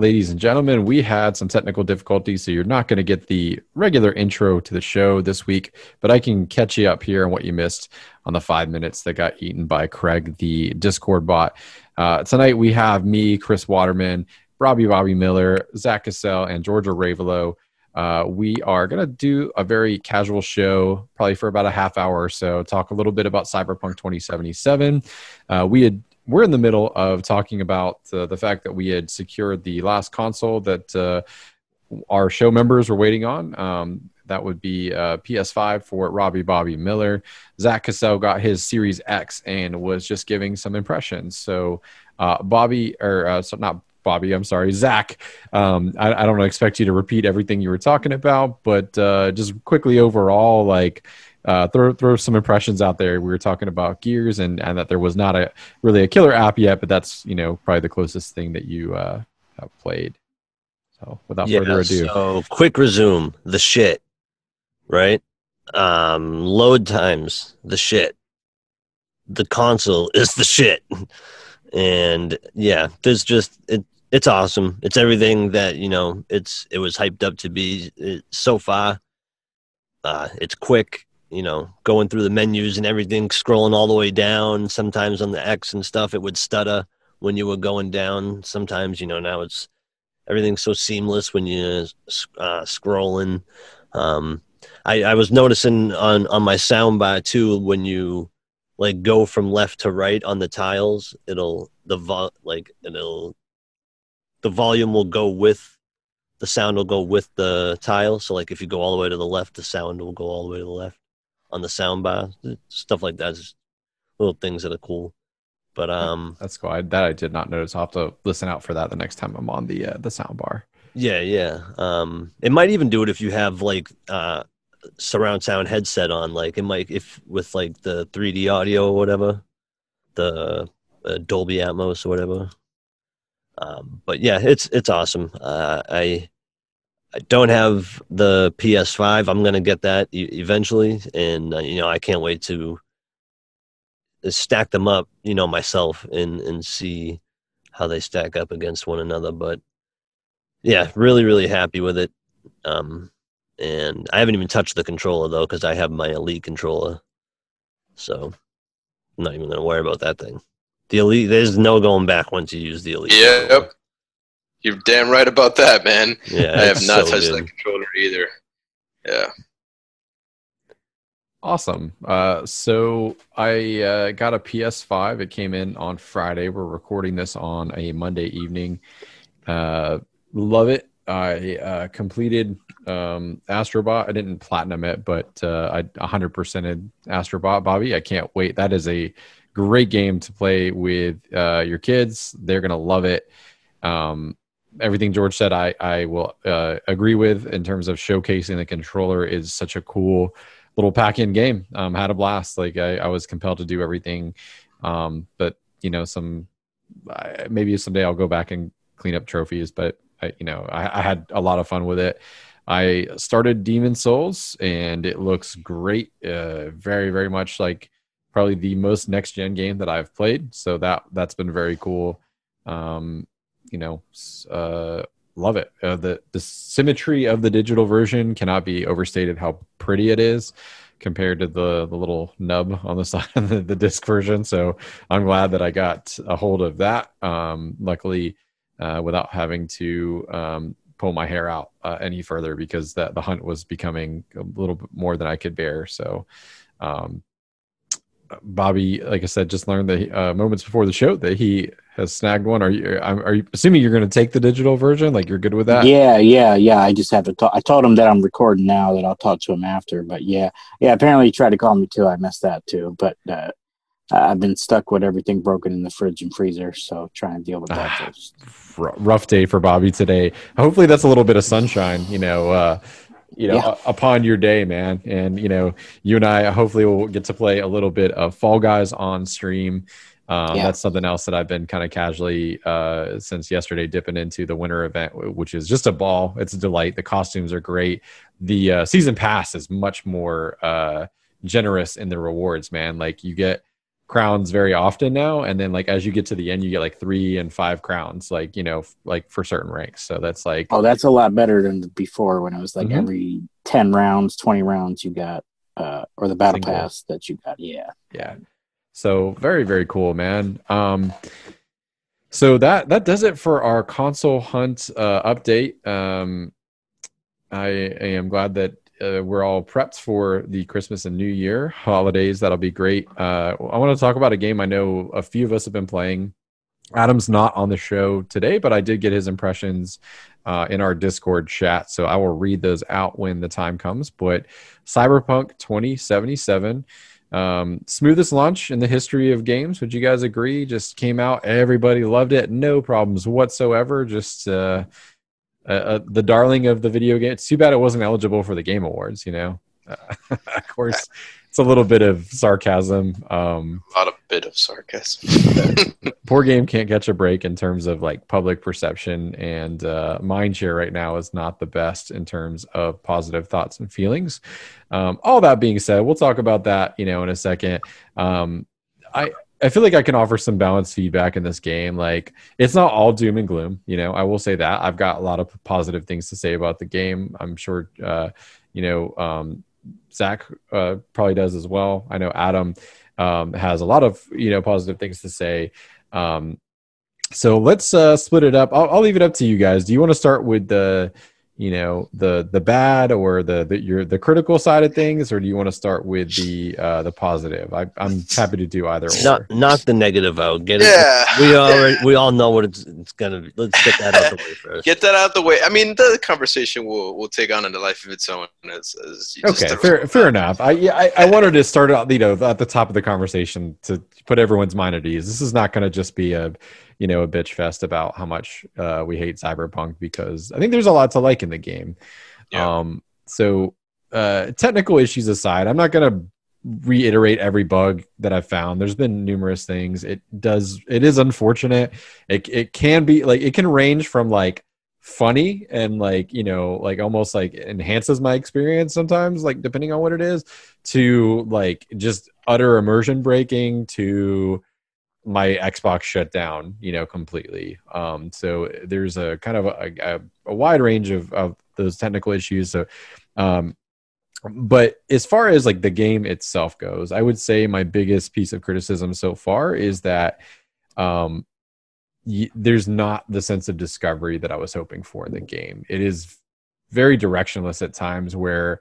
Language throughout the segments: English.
ladies and gentlemen. We had some technical difficulties, so you're not going to get the regular intro to the show this week, but I can catch you up here on what you missed on the five minutes that got eaten by Craig, the Discord bot. Uh, tonight we have me, Chris Waterman, Robbie Bobby Miller, Zach Cassell, and Georgia Ravelo. Uh, we are going to do a very casual show, probably for about a half hour or so, talk a little bit about Cyberpunk 2077. Uh, we had we're in the middle of talking about uh, the fact that we had secured the last console that uh, our show members were waiting on. Um, that would be uh, PS5 for Robbie Bobby Miller. Zach Cassell got his Series X and was just giving some impressions. So, uh, Bobby, or uh, so not Bobby, I'm sorry, Zach. Um, I, I, don't expect you to repeat everything you were talking about, but uh, just quickly overall, like uh, throw throw some impressions out there. We were talking about Gears and and that there was not a really a killer app yet, but that's you know probably the closest thing that you uh, have played. So without yeah, further ado, so quick resume the shit, right? Um, load times the shit. The console is the shit, and yeah, there's just it. It's awesome. It's everything that you know. It's it was hyped up to be. It, so far, uh, it's quick you know, going through the menus and everything, scrolling all the way down. Sometimes on the X and stuff, it would stutter when you were going down. Sometimes, you know, now it's everything's so seamless when you uh, scrolling. Um, I, I was noticing on on my soundbar too when you like go from left to right on the tiles, it'll the vo- like it'll the volume will go with the sound will go with the tile. So like if you go all the way to the left, the sound will go all the way to the left on the soundbar, stuff like that. Just little things that are cool. But um, that's cool. I, that I did not notice. I'll have to listen out for that the next time I'm on the uh, the soundbar. Yeah, yeah. Um, it might even do it if you have like uh surround sound headset on. Like it might if with like the 3D audio or whatever, the uh, Dolby Atmos or whatever. Um, but yeah, it's it's awesome. Uh, I I don't have the PS5. I'm going to get that e- eventually, and uh, you know I can't wait to uh, stack them up, you know, myself and and see how they stack up against one another. But yeah, really, really happy with it. Um, and I haven't even touched the controller though because I have my Elite controller, so I'm not even going to worry about that thing. The Elite, there's no going back once you use the Elite. Yep. Controller. You're damn right about that, man. Yeah, I have not so touched good. that controller either. Yeah. Awesome. Uh, so I uh, got a PS5. It came in on Friday. We're recording this on a Monday evening. Uh, love it. I uh, completed um, Astrobot. I didn't platinum it, but uh, I 100%ed Astrobot. Bobby, I can't wait. That is a great game to play with uh, your kids. They're gonna love it. Um, everything George said, I I will uh, agree with in terms of showcasing the controller is such a cool little pack-in game. Um, had a blast. Like I, I was compelled to do everything, um, but you know, some maybe someday I'll go back and clean up trophies. But I, you know, I, I had a lot of fun with it. I started Demon's Souls, and it looks great. Uh, very, very much like probably the most next gen game that I've played. So that that's been very cool. Um, you know, uh, love it. Uh, the the symmetry of the digital version cannot be overstated. How pretty it is compared to the the little nub on the side of the, the disc version. So I'm glad that I got a hold of that. Um, luckily, uh, without having to um, pull my hair out uh, any further because that the hunt was becoming a little bit more than I could bear. So. Um, Bobby, like I said, just learned that uh, moments before the show that he has snagged one. Are you I'm are you assuming you're going to take the digital version? Like you're good with that? Yeah, yeah, yeah. I just have to talk. I told him that I'm recording now. That I'll talk to him after. But yeah, yeah. Apparently he tried to call me too. I missed that too. But uh, I've been stuck with everything broken in the fridge and freezer. So trying to deal with that. Ah, rough day for Bobby today. Hopefully that's a little bit of sunshine. You know. Uh, you know, yeah. upon your day, man. And you know, you and I hopefully will get to play a little bit of Fall Guys on stream. Um, yeah. That's something else that I've been kind of casually uh, since yesterday dipping into the winter event, which is just a ball. It's a delight. The costumes are great. The uh, season pass is much more uh, generous in the rewards, man. Like you get crowns very often now and then like as you get to the end you get like three and five crowns like you know like for certain ranks so that's like oh that's a lot better than before when it was like mm-hmm. every 10 rounds 20 rounds you got uh or the battle Single. pass that you got yeah yeah so very very cool man um so that that does it for our console hunt uh update um I, I am glad that uh, we're all prepped for the Christmas and New Year holidays. That'll be great. Uh, I want to talk about a game I know a few of us have been playing. Adam's not on the show today, but I did get his impressions uh, in our Discord chat, so I will read those out when the time comes. But Cyberpunk 2077, um, smoothest launch in the history of games. Would you guys agree? Just came out, everybody loved it, no problems whatsoever. Just uh, uh, uh, the darling of the video game. It's too bad it wasn't eligible for the Game Awards. You know, of course, it's a little bit of sarcasm. Um, a lot of bit of sarcasm. poor game can't catch a break in terms of like public perception and uh, mind share right now is not the best in terms of positive thoughts and feelings. Um, all that being said, we'll talk about that you know in a second. Um, I I feel like I can offer some balanced feedback in this game. Like it's not all doom and gloom, you know. I will say that I've got a lot of positive things to say about the game. I'm sure, uh, you know, um, Zach uh, probably does as well. I know Adam um, has a lot of you know positive things to say. Um, so let's uh, split it up. I'll, I'll leave it up to you guys. Do you want to start with the you know the the bad or the the your the critical side of things or do you want to start with the uh the positive? I, i'm happy to do either not or. knock the negative out get yeah. it we already we all know what it's, it's gonna be. Let's get that out the way first. Get that out the way. I mean the conversation will will take on into life of its own as, as okay fair, fair enough. I, I i wanted to start out you know at the top of the conversation to put everyone's mind at ease. This is not going to just be a you know a bitch fest about how much uh, we hate cyberpunk because i think there's a lot to like in the game. Yeah. um so uh technical issues aside i'm not gonna reiterate every bug that i've found. There's been numerous things. It does it is unfortunate. It, it can be like it can range from like funny and like you know like almost like enhances my experience sometimes like depending on what it is to like just utter immersion breaking to my Xbox shut down, you know, completely. Um, so there's a kind of a, a, a, wide range of, of those technical issues. So, um, but as far as like the game itself goes, I would say my biggest piece of criticism so far is that um, y- there's not the sense of discovery that I was hoping for in the game. It is very directionless at times where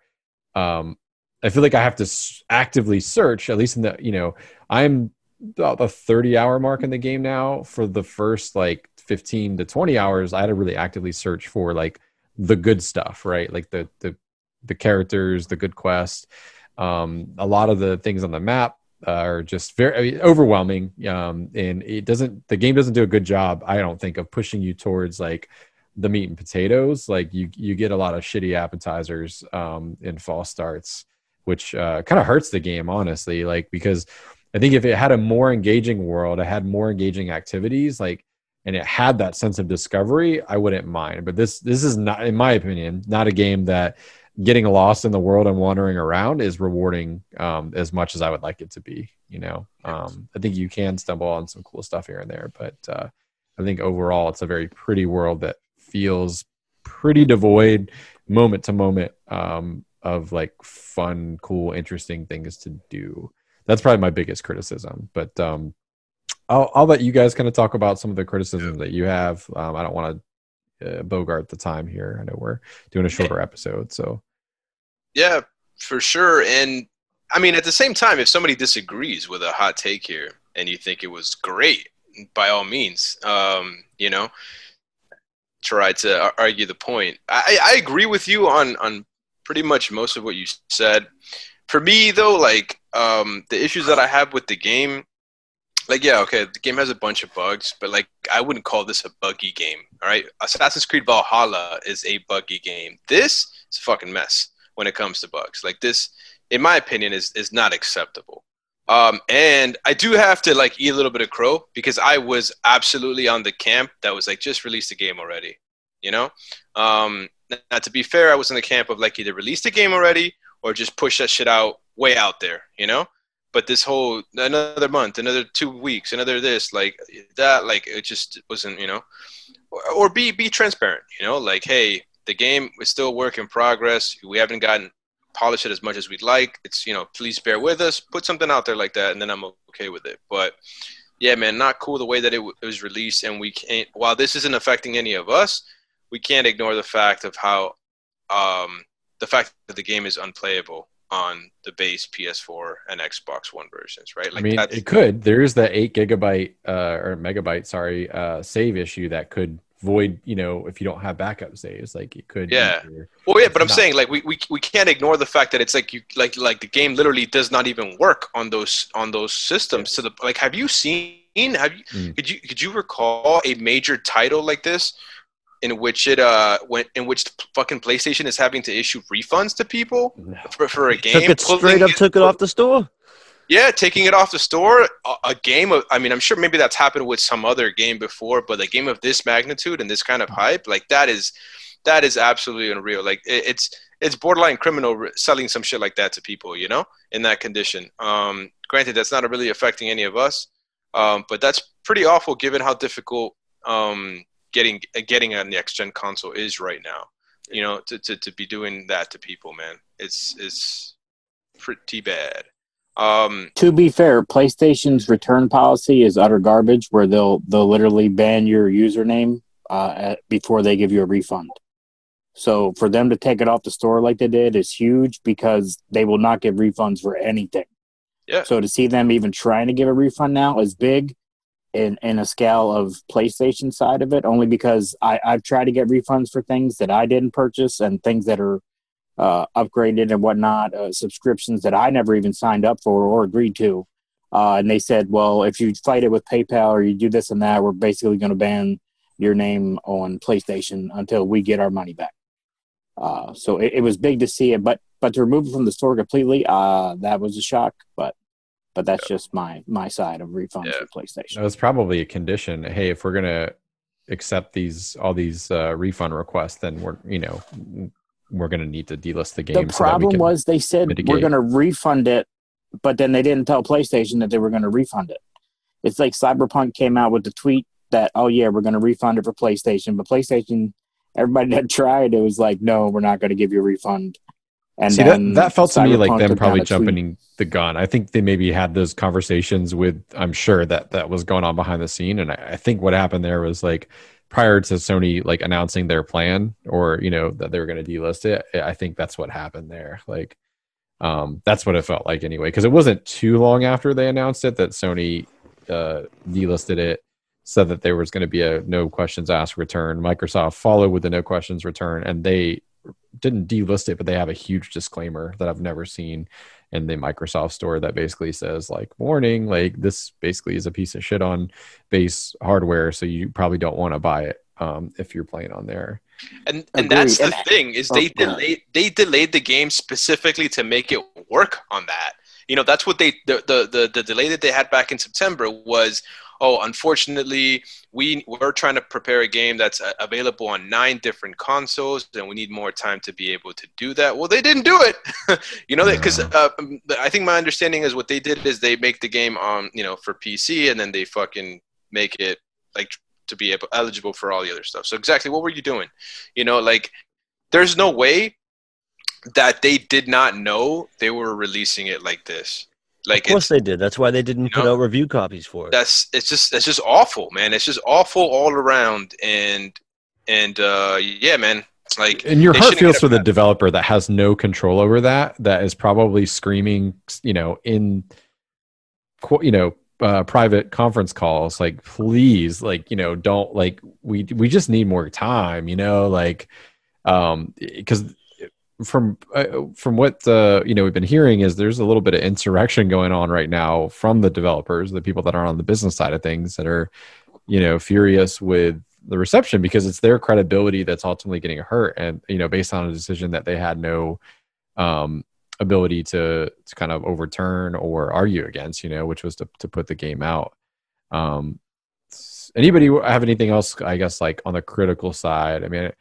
um, I feel like I have to s- actively search, at least in the, you know, I'm about the 30 hour mark in the game now for the first like 15 to 20 hours i had to really actively search for like the good stuff right? Like the the the characters the good quest. Um a lot of the things on the map are just very I mean, overwhelming um and it doesn't the game doesn't do a good job i don't think of pushing you towards like the meat and potatoes. Like you you get a lot of shitty appetizers um in false starts which uh kind of hurts the game honestly like because I think if it had a more engaging world, it had more engaging activities, like, and it had that sense of discovery, I wouldn't mind. But this, this is not, in my opinion, not a game that getting lost in the world and wandering around is rewarding um, as much as I would like it to be. You know, um, I think you can stumble on some cool stuff here and there, but uh, I think overall it's a very pretty world that feels pretty devoid moment to moment um, of like fun, cool, interesting things to do that's probably my biggest criticism. But um, I'll I'll let you guys kind of talk about some of the criticisms that you have. Um, I don't want to uh, bogart the time here. I know we're doing a shorter episode, so yeah, for sure. And I mean, at the same time, if somebody disagrees with a hot take here and you think it was great, by all means, um, you know, try to argue the point. I, I agree with you on on pretty much most of what you said. For me, though, like um, the issues that I have with the game, like yeah, okay, the game has a bunch of bugs, but like I wouldn't call this a buggy game. All right, Assassin's Creed Valhalla is a buggy game. This is a fucking mess when it comes to bugs. Like this, in my opinion, is is not acceptable. Um, and I do have to like eat a little bit of crow because I was absolutely on the camp that was like just release the game already. You know, um, now to be fair, I was in the camp of like either release the game already or just push that shit out way out there, you know? but this whole another month, another two weeks, another this, like that, like it just wasn't, you know. Or, or be be transparent, you know, like hey, the game is still work in progress. We haven't gotten polished it as much as we'd like. It's you know, please bear with us. Put something out there like that, and then I'm okay with it. But yeah, man, not cool the way that it, w- it was released, and we can't. While this isn't affecting any of us, we can't ignore the fact of how um, the fact that the game is unplayable on the base PS4 and Xbox One versions, right? I mean, that's- it could. There's the eight gigabyte uh, or megabyte, sorry, uh, save issue that could void. You know, if you don't have backup saves, like it could. Yeah. Well, yeah, but I'm not- saying like we, we we can't ignore the fact that it's like you like like the game literally does not even work on those on those systems. So the like, have you seen? Have you Mm. could you could you recall a major title like this in which it uh went in which the fucking PlayStation is having to issue refunds to people No. for, for a game? Took it straight up, took it off the store. Yeah, taking it off the store. A, a game of, I mean, I'm sure maybe that's happened with some other game before, but a game of this magnitude and this kind of hype, like that is, that is absolutely unreal. Like it, it's, it's borderline criminal selling some shit like that to people, you know, in that condition. Um, granted, that's not really affecting any of us, um, but that's pretty awful given how difficult um, getting getting a next gen console is right now. You know, to, to, to be doing that to people, man, it's it's pretty bad. Um, To be fair, PlayStation's return policy is utter garbage, where they'll they'll literally ban your username uh, at, before they give you a refund. So for them to take it off the store like they did is huge because they will not give refunds for anything. Yeah. So to see them even trying to give a refund now is big in in a scale of PlayStation side of it, only because I, I've tried to get refunds for things that I didn't purchase and things that are uh, upgraded and whatnot, uh, subscriptions that I never even signed up for or agreed to. Uh, and they said, well, if you fight it with PayPal or you do this and that, we're basically going to ban your name on PlayStation until we get our money back. Uh, so it, it was big to see it, but but to remove it from the store completely, uh, that was a shock. But but that's just my my side of refunds Yeah. for PlayStation. That was probably a condition. Hey, if we're gonna accept these all these uh, refund requests, then we're you know we're gonna need to delist the game. the so that we problem can- was they said we're going to refund it, but then they didn't tell PlayStation that they were going to refund it. It's like Cyberpunk came out with the tweet that, oh yeah, we're going to refund it for PlayStation, but PlayStation, everybody that tried, it was like, no, we're not going to give you a refund. And See, that, that felt to me like them probably down a tweet. jumping the gun. I think they maybe had those conversations with. I'm sure that that was going on behind the scene, and I, I think what happened there was like prior to Sony like announcing their plan or you know that they were going to delist it. I think that's what happened there. Like, um, that's what it felt like anyway, because it wasn't too long after they announced it that Sony uh, delisted it. Said that there was going to be a no questions asked return. Microsoft followed with the no questions return, and they didn't delist it, but they have a huge disclaimer that I've never seen in the Microsoft store that basically says like warning, like this basically is a piece of shit on base hardware, so you probably don't want to buy it um, if you're playing on there. and and that's the And- thing is they go delayed they delayed the game specifically to make it work on that. You know, that's what they the the the, the delay that they had back in September was. Oh, unfortunately, we we're trying to prepare a game that's uh, available on nine different consoles, and we need more time to be able to do that. Well, they didn't do it, you know, because uh, um, I think my understanding is what they did is they make the game on you know for PC, and then they fucking make it like to be able, eligible for all the other stuff. So exactly, what were you doing? You know, like there's no way that they did not know they were releasing it like this. Like Of course they did. That's why they didn't You put out review copies for it. that's it's just it's just awful, man. It's just awful all around, and and uh yeah, man. Like And your heart feels for the developer that has no control over that, that is probably screaming, you know, in, you know, uh, private conference calls, like, please, like, you know, don't like, we, we just need more time, you know, like, um, because from, uh, from what, uh, you know, we've been hearing is there's a little bit of insurrection going on right now from the developers, the people that are on the business side of things that are, you know, furious with the reception because it's their credibility that's ultimately getting hurt and you know based on a decision that they had no um ability to to kind of overturn or argue against you know which was to, to put the game out. Um anybody have anything else i guess like on the critical side? I mean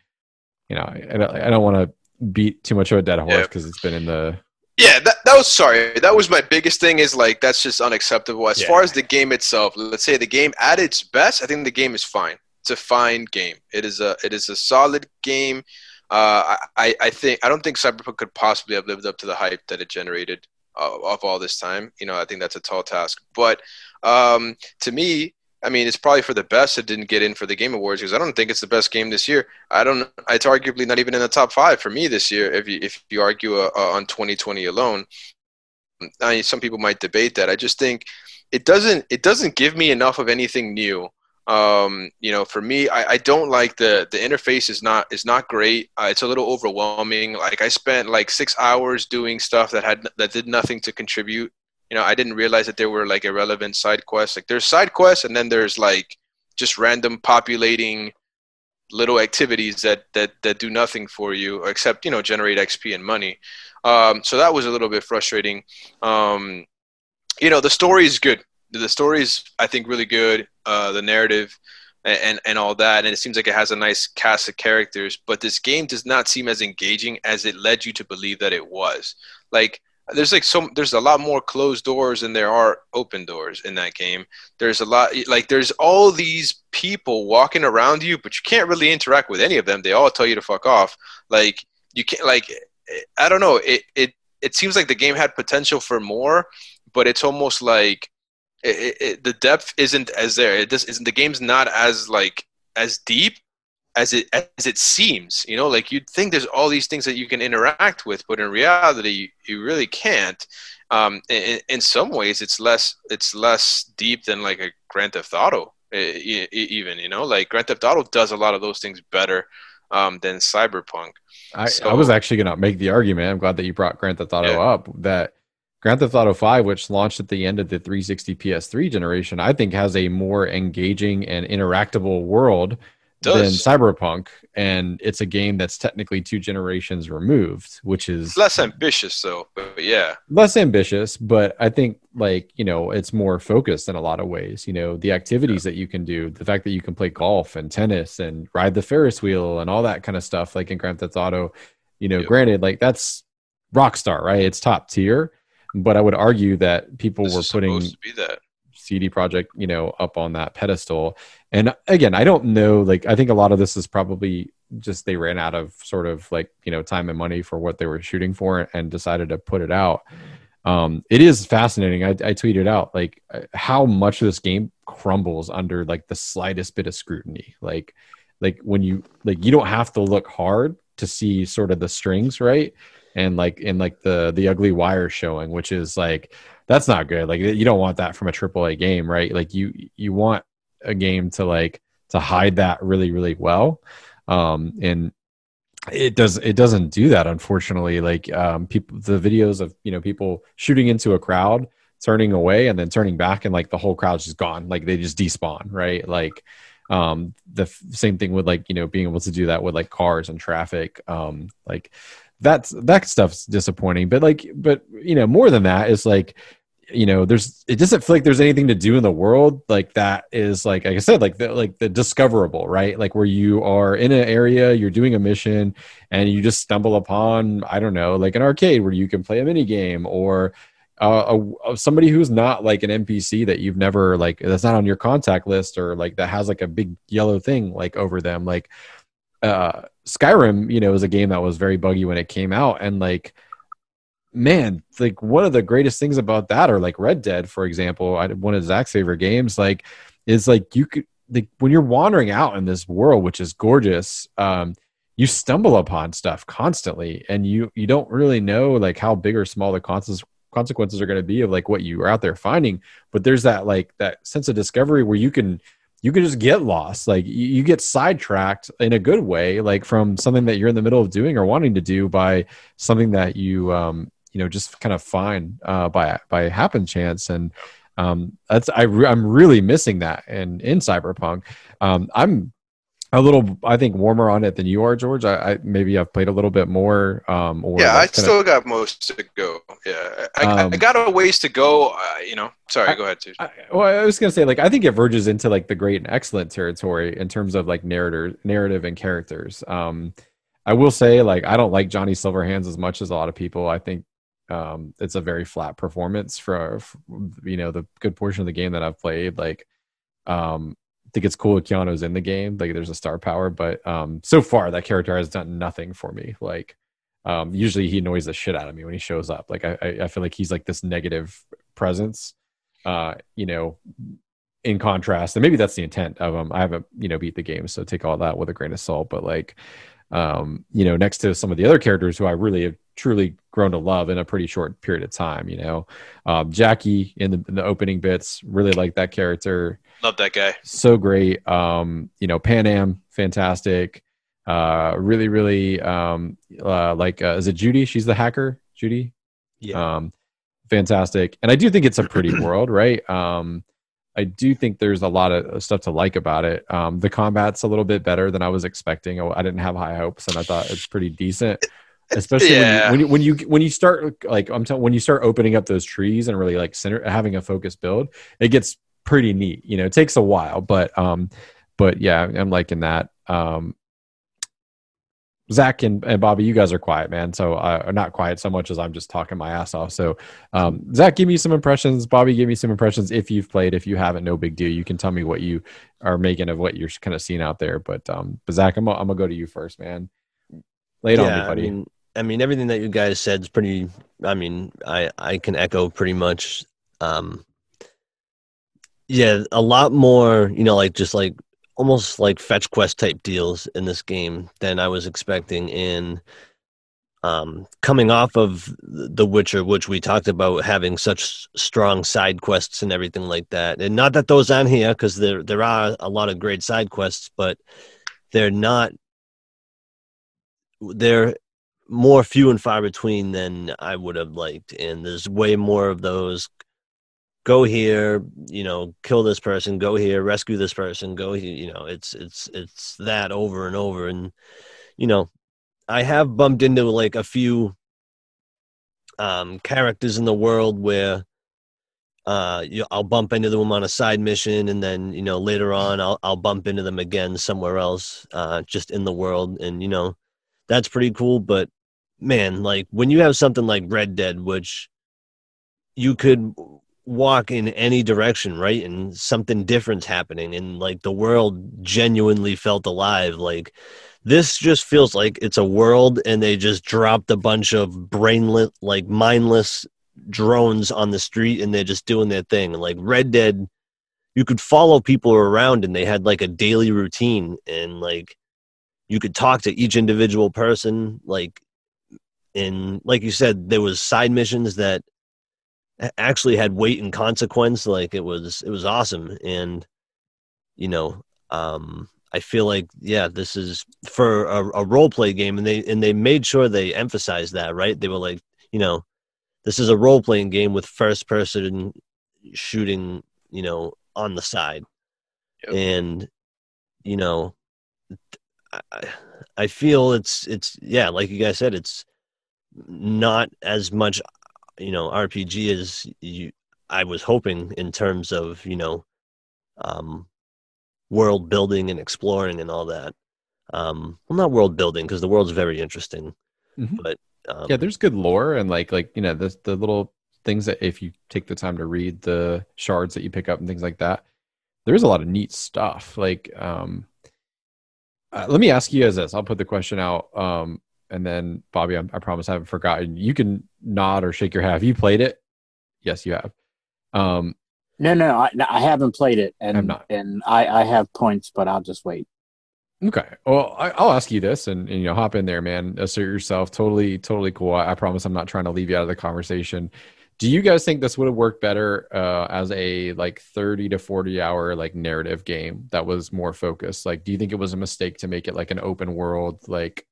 you know i I don't want to beat too much of a dead horse Yeah. because it's been in the Yeah, that, that was sorry. That was my biggest thing. Is like that's just unacceptable. As Yeah. far as the game itself, let's say the game at its best, I think the game is fine. It's a fine game. It is a it is a solid game. Uh, I- I I think I don't think Cyberpunk could possibly have lived up to the hype that it generated uh, of all this time. You know, I think that's a tall task. But um, to me, I mean, it's probably for the best it didn't get in for the Game Awards because I don't think it's the best game this year. I don't. It's arguably not even in the top five for me this year. If you if you argue uh, uh, on 2020 alone, I mean, some people might debate that. I just think it doesn't it doesn't give me enough of anything new. Um, you know, for me, I, I don't like the the interface is not is not great. Uh, it's a little overwhelming. Like I spent like six hours doing stuff that had that did nothing to contribute. You know, I didn't realize that there were like irrelevant side quests. Like there's side quests, and then there's like just random populating little activities that that that do nothing for you except you know generate XP and money. Um, so that was a little bit frustrating. Um, you know, the story is good. The story is, I think, really good. Uh, the narrative and, and and all that, and it seems like it has a nice cast of characters. But this game does not seem as engaging as it led you to believe that it was. Like there's like some there's a lot more closed doors than there are open doors in that game. There's a lot like there's all these people walking around you but you can't really interact with any of them. They all tell you to fuck off. Like you can't like i don't know. It it, it seems like the game had potential for more but it's almost like it, it, the depth isn't as there. It just isn't the game's not as like as deep as it as it seems you know like you'd think there's all these things that you can interact with but in reality you, you really can't um, in, in some ways it's less it's less deep than like a grand theft auto even you know like grand theft auto does a lot of those things better um, than cyberpunk I, So- I was actually going to make the argument. I'm glad that you brought Grand Theft Auto Yeah. up. That Grand Theft Auto 5, which launched at the end of the 360 PS3 generation, I think has a more engaging and interactable world than Cyberpunk. And it's a game that's technically two generations removed, which is less ambitious though but yeah less ambitious, but I think like, you know, it's more focused in a lot of ways. You know, the activities that you can do, the fact that you can play golf and tennis and ride the Ferris wheel and all that kind of stuff, like in Grand Theft Auto, you know, Yep. granted, like that's Rockstar, right? It's top tier. But I would argue that people this were putting supposed to be that CD Projekt, you know, up on that pedestal. And again, I don't know. Like, I think a lot of this is probably just they ran out of sort of like you know time and money for what they were shooting for and decided to put it out. Um, it is fascinating. I, I tweeted out like how much this game crumbles under like the slightest bit of scrutiny. Like, like when you like you don't have to look hard to see sort of the strings, right? And like in like the the ugly wire showing, which is like that's not good. Like you don't want that from a AAA game, right? Like you you want a game to like to hide that really really well, um, and it does it doesn't do that unfortunately. Like um, people the videos of you know people shooting into a crowd, turning away and then turning back, and like the whole crowd's just gone. Like they just despawn, right? Like um the f- same thing with like you know being able to do that with like cars and traffic um like that's that stuff's disappointing but like but you know more than that is like you know there's it doesn't feel like there's anything to do in the world like that is like like i said like the like the discoverable right? Like where you are in an area you're doing a mission and you just stumble upon i don't know like an arcade where you can play a mini game or uh, a, somebody who's not like an npc that you've never like that's not on your contact list or like that has like a big yellow thing like over them like uh skyrim you know is a game that was very buggy when it came out and like man, like one of the greatest things about that, or like Red Dead, for example, one of Zach's favorite games, like is like you could like when you're wandering out in this world, which is gorgeous, um, you stumble upon stuff constantly, and you you don't really know like how big or small the consequences consequences are going to be of like what you are out there finding. But there's that like that sense of discovery where you can you can just get lost like you, you get sidetracked in a good way like from something that you're in the middle of doing or wanting to do by something that you um you know just kind of find uh by by happen chance and um that's i re- i'm really missing that in in cyberpunk um i'm a little i think warmer on it than you are george i, I maybe i've played a little bit more um or yeah, I still got most to go. Yeah, I, I- Um, I got a ways to go. Uh, you know, sorry, go ahead, too. I, well, I was gonna say, like, I think it verges into like the great and excellent territory in terms of like narrative, narrative and characters. Um, I will say, like, I don't like Johnny Silverhands as much as a lot of people. I think um, it's a very flat performance for, for, you know the good portion of the game that I've played. Like, um, I think it's cool that Keanu's in the game. Like, there's a star power, but um, so far that character has done nothing for me. Like, um, usually he annoys the shit out of me when he shows up. Like, I I feel like he's like this negative presence. Uh, you know, in contrast, and maybe that's the intent of him. I haven't you know beat the game, so take all that with a grain of salt. But like, um, you know, next to some of the other characters who I really truly grown to love in a pretty short period of time. You know, um, Jackie in the, in the, opening bits, really like that character. Love that guy. So great. Um, you know, Panam, fantastic. Uh, really, really um, uh, like uh, is it Judy? She's the hacker, Judy. Yeah. Um, fantastic, and I do think it's a pretty world, right? Um, I do think there's a lot of stuff to like about it. Um, the combat's a little bit better than I was expecting. I didn't have high hopes, and I thought it's pretty decent. Especially Yeah. when, you, when you when you when you start like I'm telling when you start opening up those trees and really like center having a focused build, it gets pretty neat. You know, it takes a while, but um, but yeah, I'm liking that. Um, Zach and, and Bobby, you guys are quiet, man. So uh, not quiet so much as I'm just talking my ass off. So um, Zach, give me some impressions. Bobby, give me some impressions. If you've played, if you haven't, no big deal. You can tell me what you are making of what you're kind of seeing out there. But um, but Zach, I'm gonna, I'm gonna go to you first, man. Lay it on me, buddy. I mean, I mean, everything that you guys said is pretty. I mean, I I can echo pretty much. Um, yeah, a lot more. You know, like just like almost like fetch quest type deals in this game than I was expecting. In um, coming off of The Witcher, which we talked about having such strong side quests and everything like that, and not that those aren't here because there there are a lot of great side quests, but they're not. They're more few and far between than I would have liked, and there's way more of those go here, you know, kill this person, go here, rescue this person, go here, you know, it's it's it's that over and over and you know, I have bumped into like a few um characters in the world where uh you, I'll bump into them on a side mission and then, you know, later on I'll I'll bump into them again somewhere else uh just in the world and you know, that's pretty cool, but man, like when you have something like Red Dead which you could walk in any direction, right? And something different's happening, and like the world genuinely felt alive. Like this just feels like it's a world, and they just dropped a bunch of brainless, like mindless drones on the street, and they're just doing their thing. Like Red Dead, you could follow people around, and they had like a daily routine, and like you could talk to each individual person, like. And like you said, there was side missions that actually had weight and consequence like it was it was awesome. And you know um i feel like yeah this is for a, a role play game and they and they made sure they emphasized that right? They were like you know this is a role playing game with first person shooting you know on the side. Yep. and you know I, I feel it's it's yeah like you guys said it's not as much you know RPG as you I was hoping in terms of you know um, world building and exploring and all that. Um, well, not world building because the world's very interesting, Mhm. but um, yeah, there's good lore and like like you know the the little things that if you take the time to read the shards that you pick up and things like that, there's a lot of neat stuff. Like, um, uh, let me ask you as this. I'll put the question out, um, and then Bobby, I, I promise I haven't forgotten. You can nod or shake your head. Have you played it? Yes, you have. Um, No, no, I, no, I haven't played it, and I'm not. and I, I have points, but I'll just wait. Okay. Well, I, I'll ask you this, and, and you know, hop in there, man. Assert yourself. Totally, totally cool. I, I promise I'm not trying to leave you out of the conversation. Do you guys think this would have worked better uh, as a like 30 to 40 hour like narrative game that was more focused? Like, do you think it was a mistake to make it like an open world like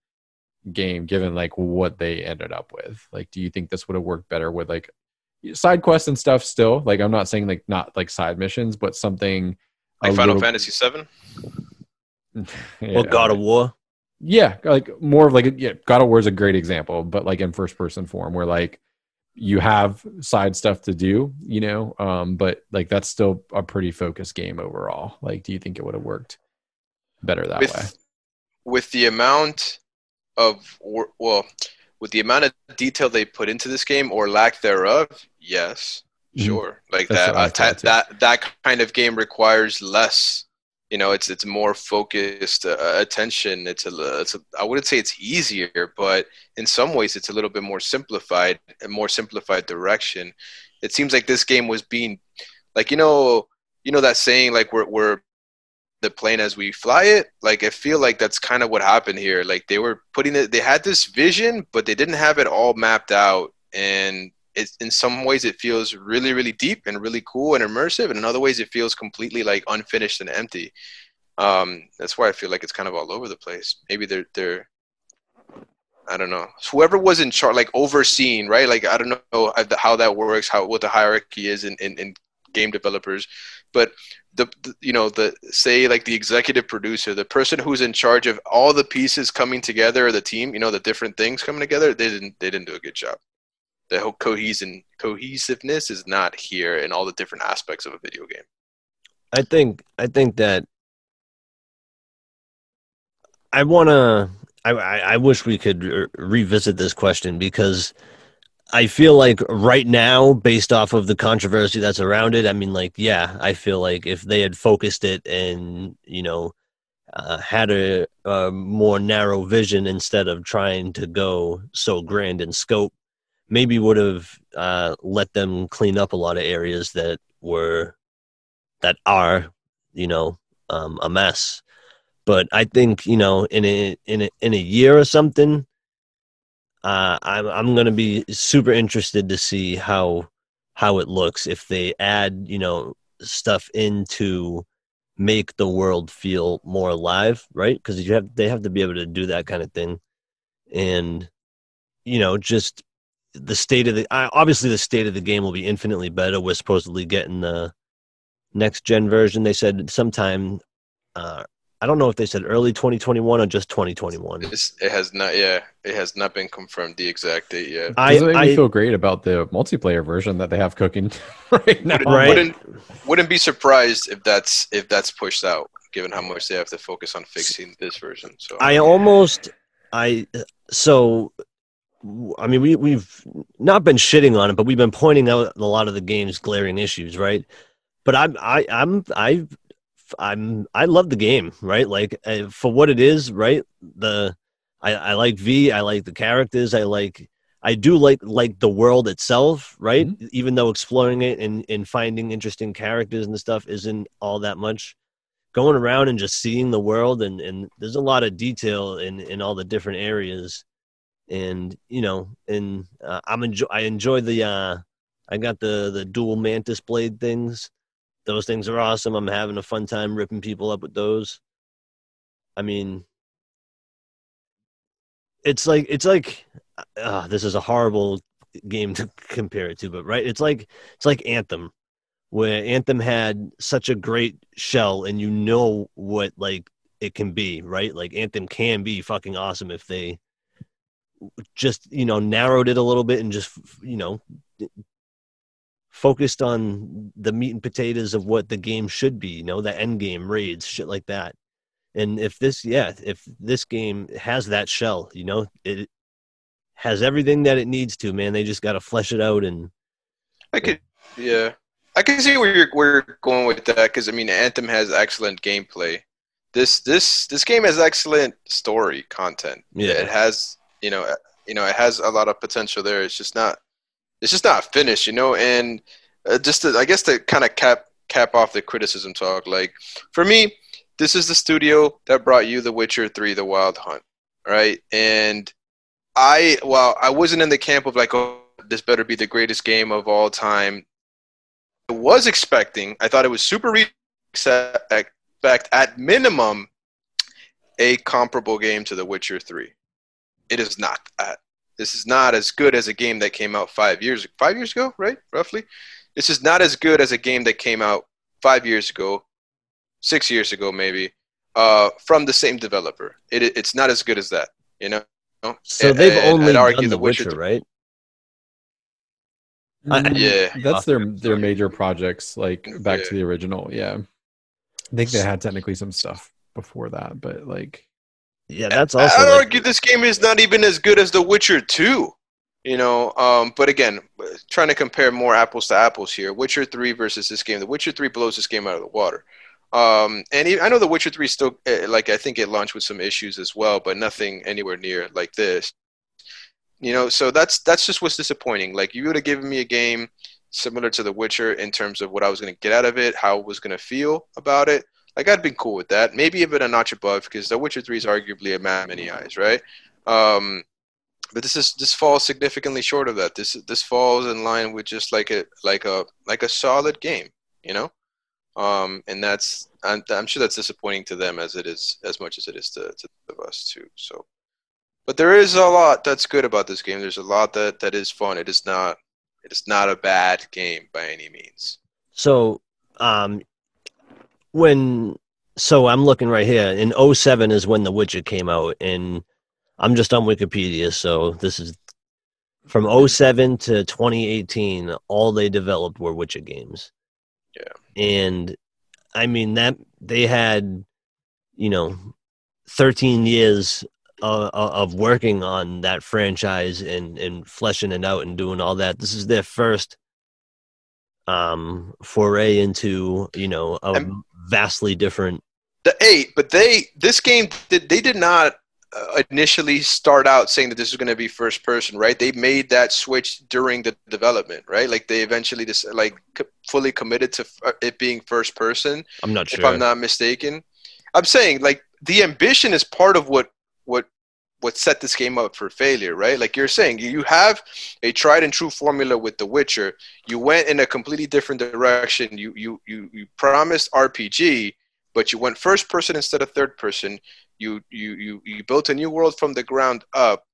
game, given like what they ended up with? Like, do you think this would have worked better with like side quests and stuff? Still, like, I'm not saying like not like side missions, but something Like Final little- Fantasy Seven. or God of War. yeah like more of like yeah god of war is a great example but like in first person form where like you have side stuff to do you know um but like that's still a pretty focused game overall like do you think it would have worked better that way with with the amount of well with the amount of detail they put into this game or lack thereof, yes, Mhm. sure. Like That's that, uh, ta- that that kind of game requires less. You know, it's it's more focused uh, attention. It's a it's a, I wouldn't say it's easier, but in some ways it's a little bit more simplified, a more simplified direction. It seems like this game was being, like you know, you know that saying like we're we're the plane as we fly it like i feel like that's kind of what happened here. Like they were putting it they had this vision but they didn't have it all mapped out. And it's in some ways it feels really really deep and really cool and immersive. And in other ways it feels completely like unfinished and empty. Um that's why i feel like it's kind of all over the place. Maybe they're they're I don't know. Whoever was in charge, like overseeing, right? Like I don't know how that works, how what the hierarchy is in, in, in game developers, but the, the you know the say like the executive producer, the person who's in charge of all the pieces coming together, the team, you know, the different things coming together, they didn't they didn't do a good job. The whole cohesion cohesiveness is not here in all the different aspects of a video game. I think I think that I want to. I, I wish we could re- revisit this question because I feel like right now, based off of the controversy that's around it, I mean, like, yeah, I feel like if they had focused it and you know uh, had a, a more narrow vision instead of trying to go so grand in scope, maybe would have uh, let them clean up a lot of areas that were that are you know um, a mess. But I think you know in a in a in a year or something, uh, I'm I'm gonna be super interested to see how how it looks if they add you know stuff in to make the world feel more alive, right? Because you have they have to be able to do that kind of thing, and you know just the state of the obviously the state of the game will be infinitely better. We're supposedly getting the next gen version. They said sometime. Uh, I don't know if they said early 2021 or just 2021. It's, it has not, yeah, it has not been confirmed the exact date yet. I, Doesn't it make I me feel great about the multiplayer version that they have cooking right now. Wouldn't, Right. wouldn't wouldn't be surprised if that's if that's pushed out, given how much they have to focus on fixing this version. So I almost I so I mean we we've not been shitting on it, but we've been pointing out a lot of the game's glaring issues, right? But I'm I I'm I I'm I love the game, right? Like uh, for what it is, right? The I I like V, I like the characters, I like I do like like the world itself, right? Even though exploring it and and finding interesting characters and stuff isn't all that much going around and just seeing the world and and there's a lot of detail in in all the different areas and you know and uh, i'm enjoy i enjoy the uh i got the the dual mantis blade things those things are awesome i'm having a fun time ripping people up with those i mean it's like it's like uh, this is a horrible game to compare it to but right it's like it's like anthem where Anthem had such a great shell and you know what like it can be, right? Like Anthem can be fucking awesome if they just, you know, narrowed it a little bit and just, you know, focused on the meat and potatoes of what the game should be, you know, the end game raids, shit like that. And if this, yeah, if this game has that shell, you know, it has everything that it needs to, man. They just got to flesh it out and I could, yeah, I can see where you're where you're going with that because I mean, Anthem has excellent gameplay. This this this game has excellent story content. Yeah. it has you know you know it has a lot of potential there. It's just not it's just not finished, you know. And uh, just to, I guess to kind of cap cap off the criticism talk, like for me, this is the studio that brought you The Witcher Three: The Wild Hunt, right? And I well, I wasn't in the camp of like, oh, this better be the greatest game of all time. I was expecting. I thought it was super expect at minimum a comparable game to The Witcher Three. It is not that. This is not as good as a game that came out five years five years ago, right? Roughly. This is not as good as a game that came out five years ago, six years ago, maybe, uh, from the same developer. It, it's not as good as that, you know. so they've And only I'd done The The Witcher Witcher, right? I- Yeah. that's their their major projects. Like back to the original. Yeah, I think they had technically some stuff before that, but like Yeah, that's I- also. I'd like- argue this game is not even as good as The Witcher 2. You know, um, but again, trying to compare more apples to apples here. Witcher 3 versus this game. The Witcher 3 blows this game out of the water. Um, and even, I know The Witcher 3 still, eh, like, I think it launched with some issues as well, but nothing anywhere near like this. You know, so that's that's just what's disappointing. Like, you would have given me a game similar to The Witcher in terms of what I was going to get out of it, how I was going to feel about it. Like, I'd been cool with that. Maybe even a notch above because The Witcher 3 is arguably a of many eyes, right? Um, but this is this falls significantly short of that. This this falls in line with just like a like a like a solid game, you know. Um, and that's I'm, I'm sure that's disappointing to them as it is as much as it is to, to us too. So, but there is a lot that's good about this game. There's a lot that that is fun. It is not it is not a bad game by any means. So, um, when so I'm looking right here in 07 is when The Witcher came out, and I'm just on Wikipedia, so this is from 07 to 2018. All they developed were Witcher games. Yeah. and I mean that they had, you know, 13 years uh, of working on that franchise and and fleshing it out and doing all that. This is their first um foray into you know a And- vastly different The eight, but they this game did they did not uh, initially start out saying that this was going to be first person, right? They made that switch during the development, right? Like they eventually just like c- fully committed to f- it being first person. i'm not sure if I'm not mistaken. I'm saying like the ambition is part of what what what set this game up for failure, right? Like you're saying, you have a tried and true formula with The Witcher. You went in a completely different direction. You you you you promised RPG, but you went first person instead of third person. You you you you built a new world from the ground up.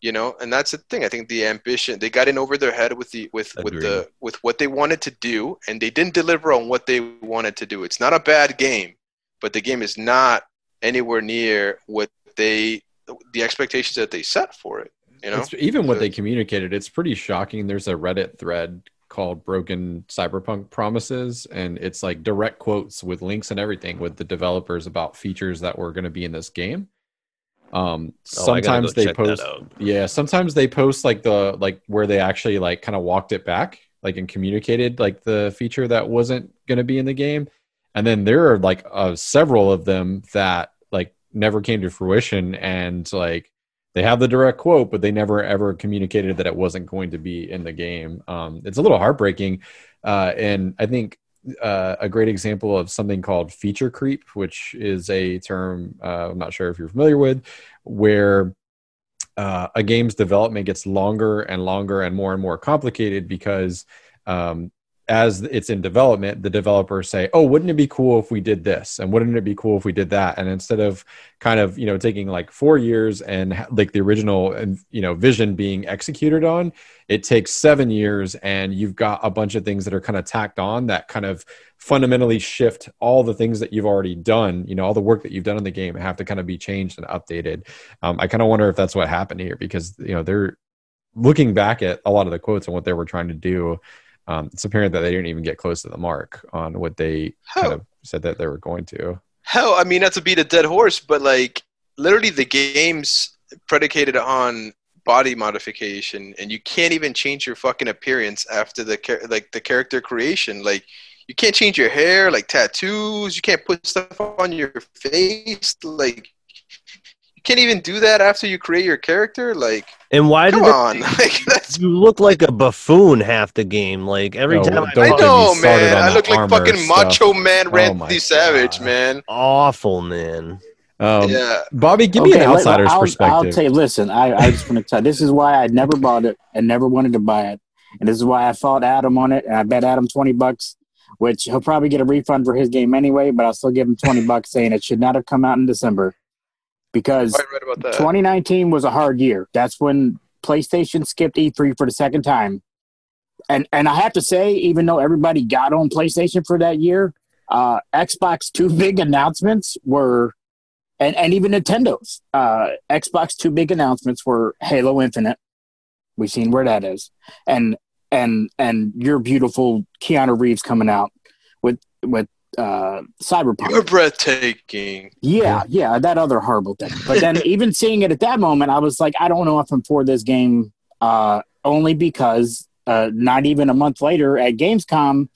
You know, and that's the thing. I think the ambition they got in over their head with the with with the with what they wanted to do, and they didn't deliver on what they wanted to do. It's not a bad game, but the game is not anywhere near what they the expectations that they set for it. You know, It's, even what they communicated, it's pretty shocking. There's a Reddit thread called Broken Cyberpunk Promises, and it's like direct quotes with links and everything with the developers about features that were going to be in this game. Um, Oh, I go sometimes they post, yeah, sometimes they post like the like where they actually like kind of walked it back, like and communicated like the feature that wasn't going to be in the game, and then there are like uh, several of them that like never came to fruition, and like they have the direct quote, but they never ever communicated that it wasn't going to be in the game. Um, it's a little heartbreaking, uh, and I think uh, a great example of something called feature creep, which is a term uh, I'm not sure if you're familiar with, where uh, a game's development gets longer and longer and more and more complicated because um, as it's in development, the developers say, "Oh, wouldn't it be cool if we did this? And wouldn't it be cool if we did that?" And instead of kind of you know taking like four years and like the original you know vision being executed on, it takes seven years, and you've got a bunch of things that are kind of tacked on that kind of fundamentally shift all the things that you've already done. You know, all the work that you've done in the game have to kind of be changed and updated. Um, I kind of wonder if that's what happened here because you know they're looking back at a lot of the quotes and what they were trying to do. Um, it's apparent that they didn't even get close to the mark on what they kind of said that they were going to. hell, I mean, not to beat a dead horse, but like literally the game's predicated on body modification, and you can't even change your fucking appearance after the char- like the character creation. Like you can't change your hair, like tattoos. You can't put stuff on your face. Like you can't even do that after you create your character. Like And why come did it- on, like that's. you look like a buffoon half the game? Like every Oh, time, don't I, I know, man. I look like fucking stuff. Macho Man Oh my Randy Savage, God. man. awful man. Um, yeah. Bobby, give me an let- outsider's I'll, perspective. I'll tell you, listen, I, I just want to tell this is why I never bought it and never wanted to buy it. And this is why I fought Adam on it. And I bet Adam 20 bucks, which he'll probably get a refund for his game anyway, but I'll still give him 20 bucks saying it should not have come out in December because right about that. 2019 was a hard year. That's when PlayStation skipped E3 for the second time. And and I have to say, even though everybody got on PlayStation for that year, uh, Xbox two big announcements were, and, and even Nintendo's uh, Xbox two big announcements were Halo Infinite. We've seen where that is, and and and your beautiful Keanu Reeves coming out with with uh, Cyberpunk. You're breathtaking. Yeah, yeah, that other horrible thing. But then even seeing it at that moment, I was like, I don't know if I'm for this game. Uh, only because uh, not even a month later at Gamescom,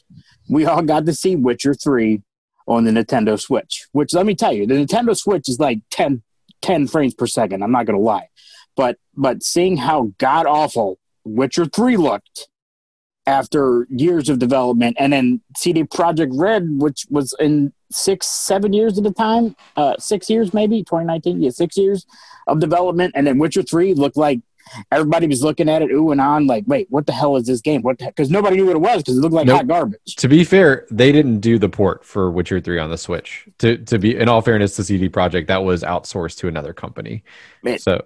we all got to see Witcher Three on the Nintendo Switch. Which let me tell you, the Nintendo Switch is like 10, 10 frames per second. I'm not gonna lie, but but seeing how god awful Witcher Three looked after years of development, and then CD Projekt Red, which was in six, seven years at the time, uh, six years maybe, 2019, yeah, six years of development, and then Witcher Three looked like everybody was looking at it, ooh and on, like, wait, what the hell is this game? What? Because nobody knew what it was because it looked like Nope. hot garbage. To be fair, they didn't do the port for Witcher 3 on the Switch. To to be in all fairness to CD Projekt, that was outsourced to another company. It- so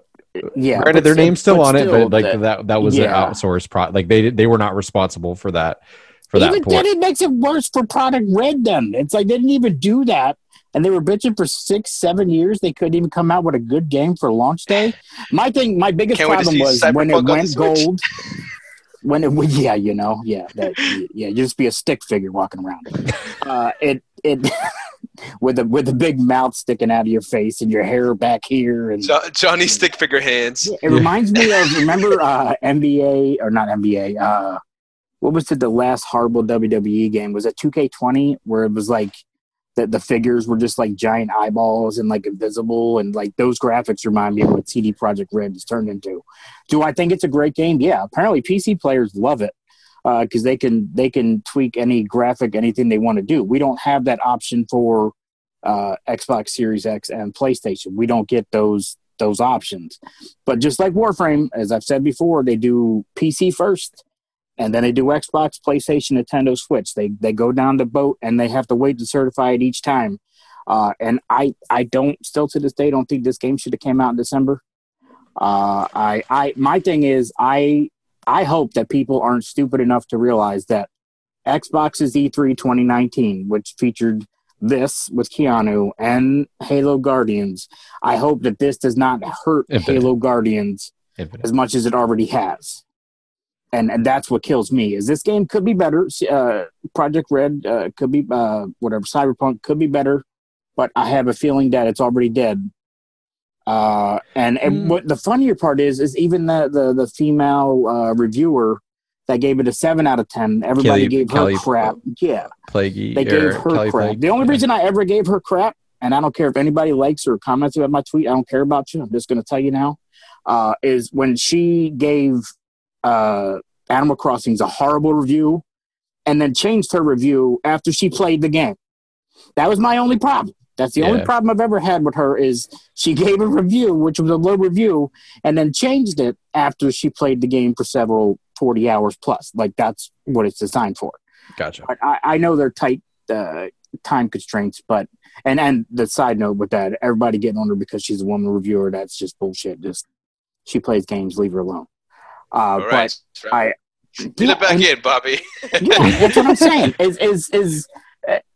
Yeah, granted, but their still- name's still on it, but like the- that that was yeah. an outsourced pro. Like they they were not responsible for that for that even then, it makes it worse for Projekt Red. Then it's like they didn't even do that, and they were bitching for six, seven years. They couldn't even come out with a good game for launch day. My thing, my biggest Can't problem see was when it went gold. When it, yeah, you know, yeah, that, yeah, you just be a stick figure walking around. Uh, it, it, with the with the big mouth sticking out of your face and your hair back here, and Jo- Johnny stick figure hands. it reminds me of remember uh, NBA or not NBA. Uh, what was it? The last horrible WWE game was it 2K20 where it was like that the figures were just like giant eyeballs and like invisible and like those graphics remind me of what CD Projekt Red has turned into. Do I think it's a great game? Yeah, apparently PC players love it because they can they can tweak any graphic anything they want to do. We don't have that option for uh, Xbox Series X and PlayStation. We don't get those those options. But just like Warframe, as I've said before, they do PC first, and then they do Xbox, PlayStation, Nintendo Switch. They they go down the boat and they have to wait to certify it each time. Uh, and I I don't still to this day don't think this game should have came out in December. Uh, I I my thing is I I hope that people aren't stupid enough to realize that Xbox's E E3 2019, which featured this with Keanu and Halo Guardians, I hope that this does not hurt Infinite. Halo Guardians Infinite. as much as it already has. And, and that's what kills me is this game could be better. Uh, Projekt Red uh, could be uh, whatever Cyberpunk could be better, but I have a feeling that it's already dead. Uh, and, and Hmm. what the funnier part is is even the the, the female uh, reviewer that gave it a seven out of ten. Everybody Kelly- gave her Kelly- crap. Yeah, Plagge. they gave her Kelly crap. Plagge. The only Yeah. reason I ever gave her crap, and I don't care if anybody likes or comments about my tweet, I don't care about you. I'm just going to tell you now, uh, is when she gave uh, Animal Crossing's a horrible review, and then changed her review after she played the game. That was my only problem. That's the only problem I've ever had with her is she gave a review, which was a low review, and then changed it after she played the game for several forty hours plus. Like that's what it's designed for. Gotcha. I, I know they're tight uh, time constraints, but and and the side note with that, everybody getting on her because she's a woman reviewer, that's just bullshit. Just she plays games, leave her alone. Uh, All right. I- Get yeah, it back and- in, Bobby. yeah, that's what I'm saying. Is is is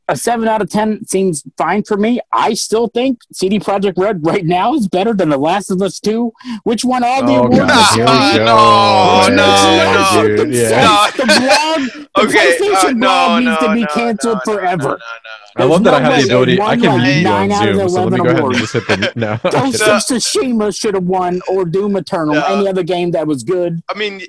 a seven out of ten seems fine for me. I still think CD Projekt Red right now is better than The Last of Us Two, which won all the Oh, awards. God, here we No, go. no, no, dude, yeah. No. blog, the Okay, PlayStation uh, no, blog needs to be no, canceled no, no, forever. no, no, no. I love that I have the ability. I can won mute you on Zoom. So let me go ahead and just hit the no. Ghost of Tsushima should have won, or Doom Eternal, No. any other game that was good. I mean,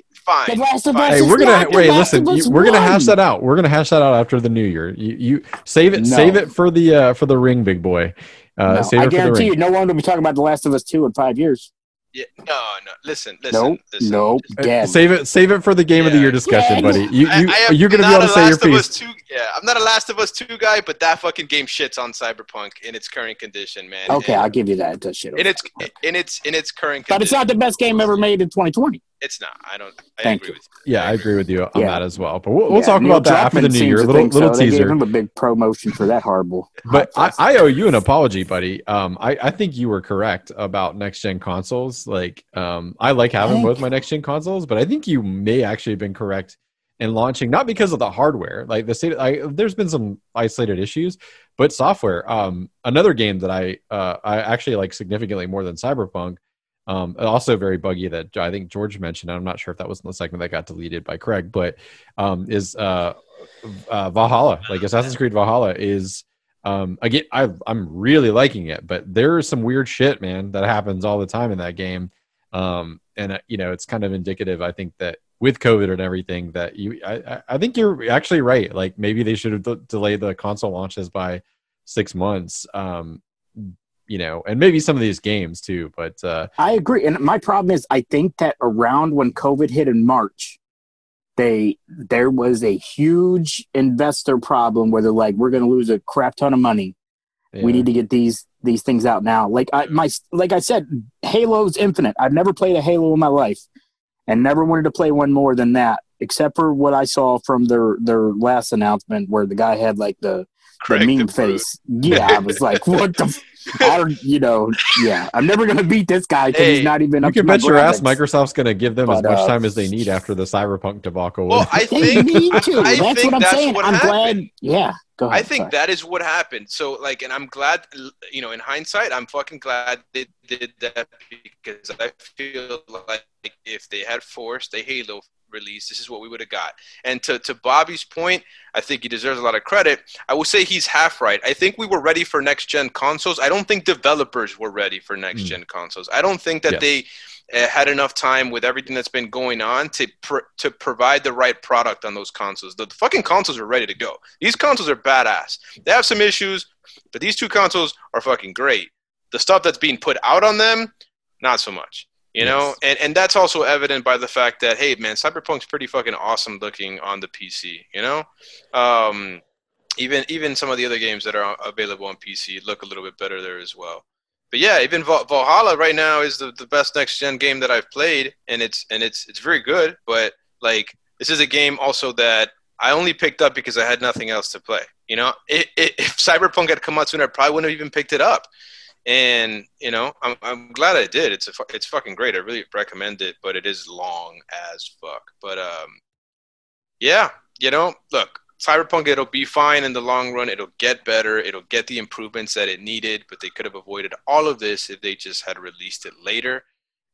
The fine. Last of fine. Us Hey, we're gonna wait. Last Listen, you- we're gonna hash that out. We're gonna hash that out after the new year. You, you save it. No. Save it for the uh, for the ring, big boy. Uh, No, save I it for the guarantee ring. you, no one will be talking about The Last of Us 2 in five years. Yeah, no, no. Listen, listen. Nope, listen. nope, Uh. Save it. Save it for the game of the year discussion, Yeah. buddy. You, you, I, I am you're gonna be not able to say your Last of Us piece. 2, yeah, I'm not a Last of Us 2 guy, but that fucking game shits on Cyberpunk in its current condition, man. Okay, And- I'll give you that. It does shit. in its in its in its current But it's not the best game ever made in 2020. It's not. I don't. I Thank agree you. with you. Yeah, I agree with you on Yeah. that as well. But we'll, we'll Yeah, talk Neil about that after the new year. to Little think little so. They gave teaser. him a big promotion for that horrible. But I. I owe you an apology, buddy. Um, I, I think you were correct about next gen consoles. Like, um, I like having Thank both my next gen consoles, but I think you may actually have been correct in launching not because of the hardware. Like the state, I, there's been some isolated issues, but software. Um, another game that I uh, I actually like significantly more than Cyberpunk. Um, also very buggy that I think George mentioned. I'm not sure if that was in the segment that got deleted by Craig, but um, is uh, uh, Valhalla, like Assassin's Creed Valhalla, is um, again I I'm really liking it, but there is some weird shit, man, that happens all the time in that game. Um, and uh, you know, it's kind of indicative. I think that with COVID and everything, that you, I, I- think you're actually right. Like maybe they should have de- delayed the console launches by six months. Um, you know, and maybe some of these games too. But uh, I agree. And my problem is, I think that around when COVID hit in March, they there was a huge investor problem where they're like, we're going to lose a crap ton of money. We need to get these these things out now. Like I my like I said, Halo's Infinite. I've never played a Halo in my life, and never wanted to play one more than that, except for what I saw from their their last announcement where the guy had like the Craig the the meme face. Yeah, I was like, what the. F- I don't, you know, yeah. I'm never gonna beat this guy because Hey, he's not even You up can to my bet your ass. Microsoft's going to give them as much uh, time as they need after the Cyberpunk debacle. Well, I They think need to. I that's think what I'm that's saying. what I'm glad. Yeah, go ahead. I think sorry. that is what happened. So like, and I'm glad, you know, in hindsight, I'm fucking glad they did that because I feel like if they had forced a Halo release, this is what we would have got. And to to Bobby's point, I think he deserves a lot of credit. I will say he's half right. I think we were ready for next gen consoles. I don't think developers were ready for next gen consoles. I don't think that Yes. they uh, had enough time with everything that's been going on to pr- to provide the right product on those consoles. The fucking consoles are ready to go. These consoles are badass. They have some issues, but these two consoles are fucking great. The stuff that's being put out on them, not so much. You know, and, and that's also evident by the fact that hey man, Cyberpunk's pretty fucking awesome looking on the PC. You know, um, even even some of the other games that are available on PC look a little bit better there as well. But yeah, even Val- Valhalla right now is the, the best next gen game that I've played, and it's and it's it's very good. But like this is a game also that I only picked up because I had nothing else to play. You know, it, it, if Cyberpunk had come out sooner, I probably wouldn't have even picked it up. And you know, I'm I'm glad I did. It's a it's fucking great. I really recommend it, but it is long as fuck. But um, yeah, you know, look, Cyberpunk it'll be fine in the long run. It'll get better. It'll get the improvements that it needed, but they could have avoided all of this if they just had released it later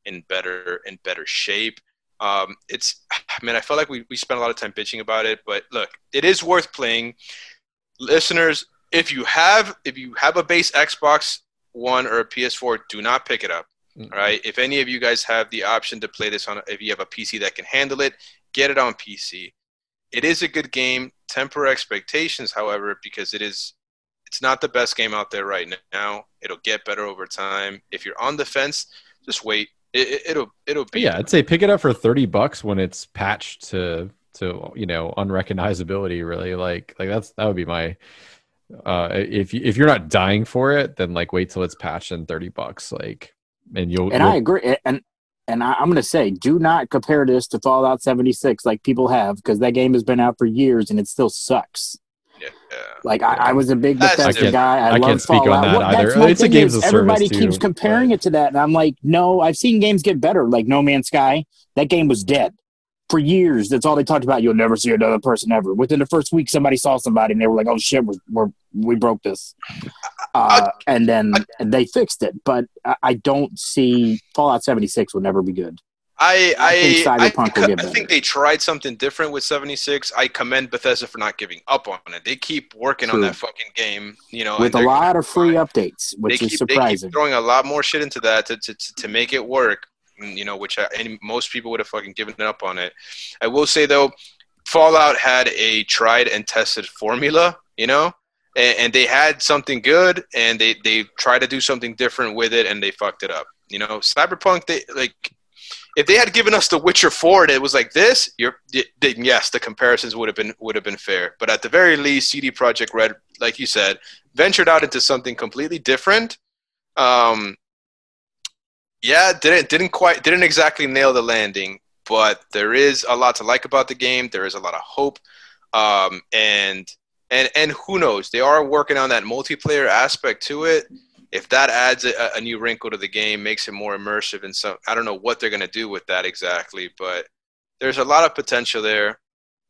in better in better shape. Um, it's I mean, I felt like we, we spent a lot of time bitching about it, but look, it is worth playing. Listeners, if you have if you have a base Xbox One or a PS4, do not pick it up. All right. If any of you guys have the option to play this on, if you have a PC that can handle it, get it on PC. It is a good game. Temper expectations, however, because it is. It's not the best game out there right now. It'll get better over time. If you're on the fence, just wait. It, it, it'll it'll be. yeah, I'd say pick it up for thirty bucks when it's patched to to you know unrecognizability. Really, like like that's that would be my. Uh, if you if you're not dying for it, then like wait till it's patched and thirty bucks. Like, and you'll and you'll- I agree. And and I, I'm going to say, do not compare this to Fallout 76 like people have, because that game has been out for years and it still sucks. Yeah, yeah. Like I, I was a big That's Bethesda different. guy. I, I love can't speak on Fallout. that Well, either. that's my It's a thing games is of Everybody service, keeps too, comparing but- it to that, and I'm like, no. I've seen games get better. Like No Man's Sky, that game was dead for years. That's all they talked about. You'll never see another person ever. Within the first week, somebody saw somebody, and they were like, "Oh shit, we're, we're we broke this." Uh, and then and they fixed it, but I, I don't see Fallout 76 will never be good. I I think I, I, Cyberpunk will get I think they tried something different with 76. I commend Bethesda for not giving up on it. They keep working on that fucking game, you know, With a lot of free updates, which they is keep, surprising. They keep throwing a lot more shit into that to, to, to, to make it work, you know, which I, most people would have fucking given up on it. I will say, though, Fallout had a tried and tested formula, you know, and, and they had something good and they, they tried to do something different with it and they fucked it up. You know, Cyberpunk, they like, if they had given us The Witcher 4 and it was like this, you're, then yes, the comparisons would have been would have been fair. But at the very least, CD Projekt Red, like you said, ventured out into something completely different. Um, yeah, didn't didn't quite didn't exactly nail the landing, but there is a lot to like about the game. There is a lot of hope, um, and and and who knows? They are working on that multiplayer aspect to it. If that adds a, a new wrinkle to the game, makes it more immersive, and so I don't know what they're gonna do with that exactly, but there's a lot of potential there.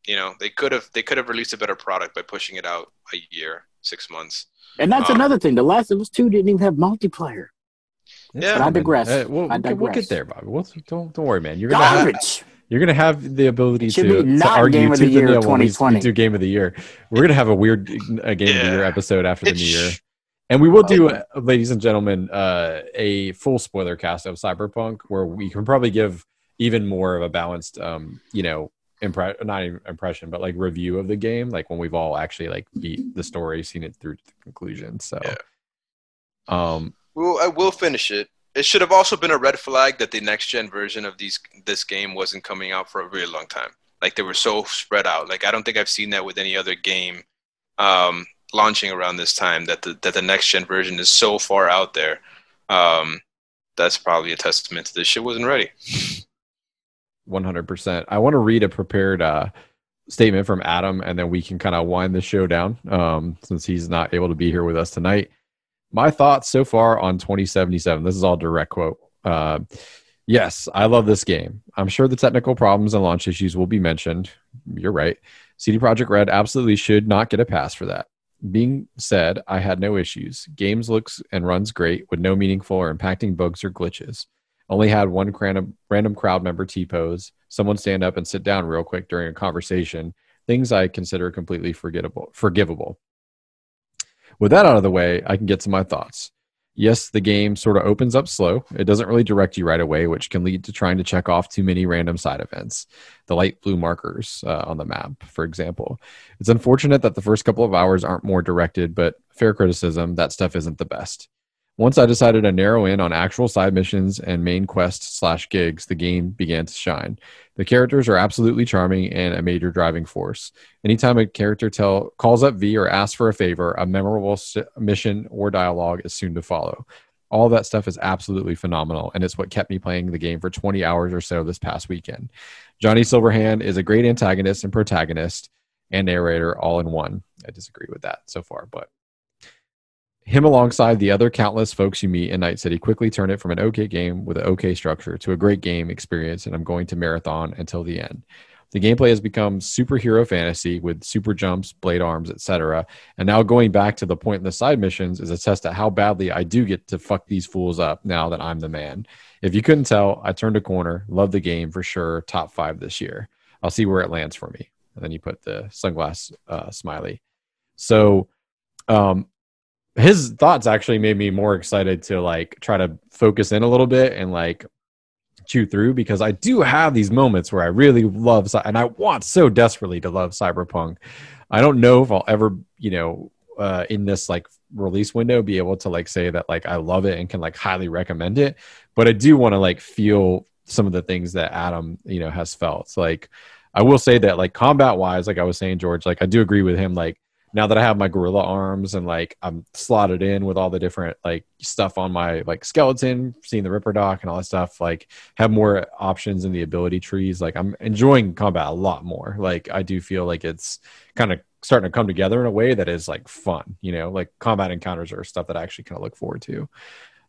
You know, they could have they could have released a better product by pushing it out a year, six months. And that's Uh, another thing. The Last of Us Two didn't even have multiplayer. Yeah. But I digress. Uh, we'll, I we'll get- we'll get there, Bobby. We'll, don't don't worry, man. You're gonna have, You're gonna have the ability to, be to argue Game of the and Year nail when we 2020. do game of the year. We're gonna have a weird uh, game of the year episode after the new year, and we will do, uh, ladies and gentlemen, uh, a full spoiler cast of Cyberpunk where we can probably give even more of a balanced, um, you know, impre- not even impression, but like review of the game, like when we've all actually like beat the story, seen it through to the conclusion. So, Yeah. um, Well, I will finish it. It should have also been a red flag that the next gen version of these this game wasn't coming out for a really long time. Like they were so spread out. Like I don't think I've seen that with any other game um, launching around this time. That the that the next gen version is so far out there. Um, that's probably a testament to this shit wasn't ready. 100%. I want to read a prepared uh, statement from Adam, and then we can kind of wind the show down um, since he's not able to be here with us tonight. My thoughts so far on 2077. This is all direct quote. Uh, yes, I love this game. I'm sure the technical problems and launch issues will be mentioned. You're right. CD Projekt Red absolutely should not get a pass for that. Being said, I had no issues. Games looks and runs great with no meaningful or impacting bugs or glitches. Only had one random, random crowd member T pose, someone stand up and sit down real quick during a conversation, things I consider completely forgettable, forgivable. With that out of the way, I can get to my thoughts. Yes, the game sort of opens up slow. It doesn't really direct you right away, which can lead to trying to check off too many random side events. The light blue markers uh, on the map, for example. It's unfortunate that the first couple of hours aren't more directed, but fair criticism, that stuff isn't the best. Once I decided to narrow in on actual side missions and main quests slash gigs, the game began to shine. The characters are absolutely charming and a major driving force. Anytime a character tell calls up V or asks for a favor, a memorable mission or dialogue is soon to follow. All that stuff is absolutely phenomenal, and it's what kept me playing the game for 20 hours or so this past weekend. Johnny Silverhand is a great antagonist and protagonist and narrator all in one. I disagree with that so far, but him alongside the other countless folks you meet in Night City quickly turn it from an okay game with an okay structure to a great game experience, and I'm going to marathon until the end. The gameplay has become superhero fantasy with super jumps, blade arms, etc. And now going back to the point in the side missions is a test at how badly I do get to fuck these fools up now that I'm the man. If you couldn't tell, I turned a corner. Love the game for sure. Top five this year. I'll see where it lands for me. And then you put the sunglass uh, smiley. So, um, his thoughts actually made me more excited to like try to focus in a little bit and like chew through because I do have these moments where I really love and I want so desperately to love Cyberpunk. I don't know if I'll ever, you know, uh, in this like release window be able to like say that like I love it and can like highly recommend it, but I do want to like feel some of the things that Adam, you know, has felt. Like I will say that like combat wise, like I was saying, George, like I do agree with him. Like now that I have my gorilla arms and like I'm slotted in with all the different like stuff on my like skeleton, seeing the Ripper Doc and all that stuff, like have more options in the ability trees. Like I'm enjoying combat a lot more. Like I do feel like it's kind of starting to come together in a way that is like fun, you know, like combat encounters are stuff that I actually kind of look forward to.